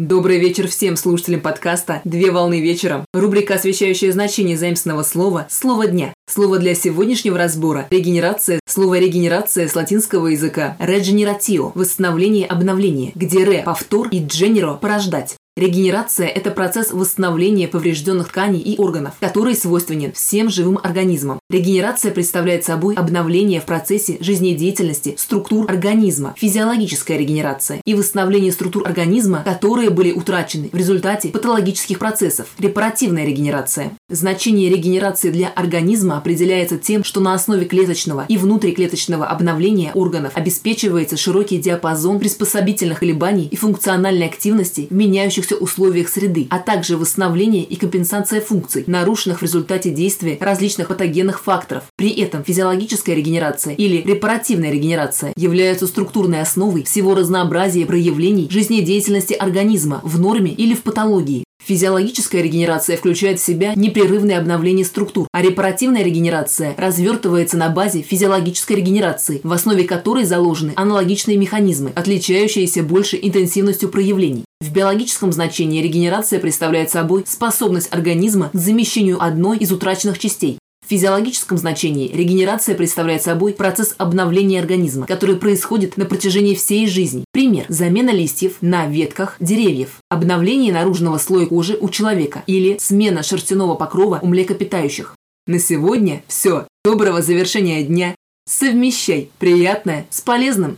Добрый вечер всем слушателям подкаста «Две волны вечером». Рубрика, освещающая значение заимственного слова «Слово дня». Слово для сегодняшнего разбора – регенерация. Слово «регенерация» с латинского языка «regeneratio» – восстановление, обновление, где «ре» – повтор и «genero» – порождать. Регенерация – это процесс восстановления поврежденных тканей и органов, который свойственен всем живым организмам. Регенерация представляет собой обновление в процессе жизнедеятельности структур организма, физиологическая регенерация и восстановление структур организма, которые были утрачены в результате патологических процессов, репаративная регенерация. Значение регенерации для организма определяется тем, что на основе клеточного и внутриклеточного обновления органов обеспечивается широкий диапазон приспособительных колебаний и функциональной активности в меняющихся меняющихся условиях среды, а также восстановление и компенсация функций, нарушенных в результате действия различных патогенных факторов. При этом физиологическая регенерация или репаративная регенерация являются структурной основой всего разнообразия проявлений жизнедеятельности организма в норме или в патологии. Физиологическая регенерация включает в себя непрерывное обновление структур, а репаративная регенерация развертывается на базе физиологической регенерации, в основе которой заложены аналогичные механизмы, отличающиеся большей интенсивностью проявлений. В биологическом значении регенерация представляет собой способность организма к замещению одной из утраченных частей, в физиологическом значении регенерация представляет собой процесс обновления организма, который происходит на протяжении всей жизни. Пример – замена листьев на ветках деревьев, обновление наружного слоя кожи у человека или смена шерстяного покрова у млекопитающих. На сегодня все. Доброго завершения дня. Совмещай приятное с полезным.